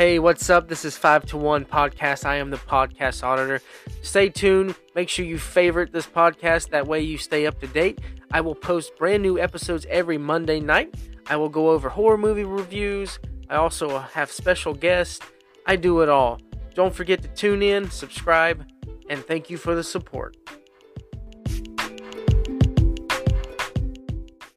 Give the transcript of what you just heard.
Hey, what's up? This is 5 to 1 podcast. I am the podcast auditor. Stay tuned. Make sure you favorite this podcast. That way you stay up to date. I will post brand new episodes every Monday night. I will go over horror movie reviews. I also have special guests. I do it all. Don't forget to tune in, subscribe, and thank you for the support.